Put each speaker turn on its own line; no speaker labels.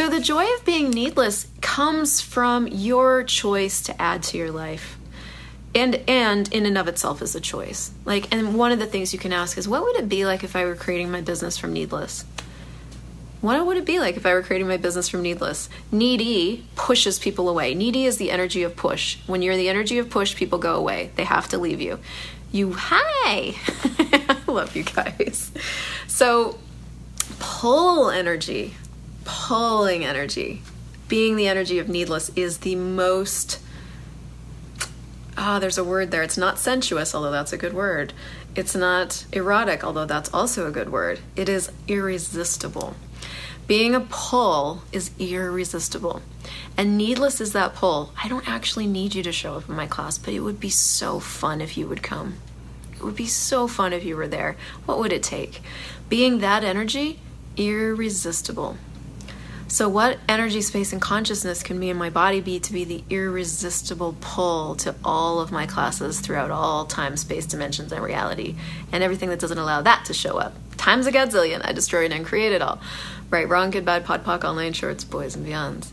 So the joy of being needless comes from your choice to add to your life. And and in and of itself is a choice. Like and one of the things you can ask is what would it be like if I were creating my business from needless? What would it be like if I were creating my business from needless? Needy pushes people away. Needy is the energy of push. When you're the energy of push, people go away. They have to leave you. You hi. I love you guys. So pull energy pulling energy. Being the energy of needless is the most. Ah, there's a word there. It's not sensuous, although that's a good word. It's not erotic, although that's also a good word. It is irresistible. Being a pull is irresistible. And needless is that pull. I don't actually need you to show up in my class, but it would be so fun if you would come. It would be so fun if you were there. What would it take? Being that energy, irresistible. So, what energy, space, and consciousness can me and my body be to be the irresistible pull to all of my classes throughout all time, space, dimensions, and reality, and everything that doesn't allow that to show up? Times a godzillion, I destroy and uncreate all. Right, wrong, good, bad, pod, poc, all nine shorts, boys, and beyonds.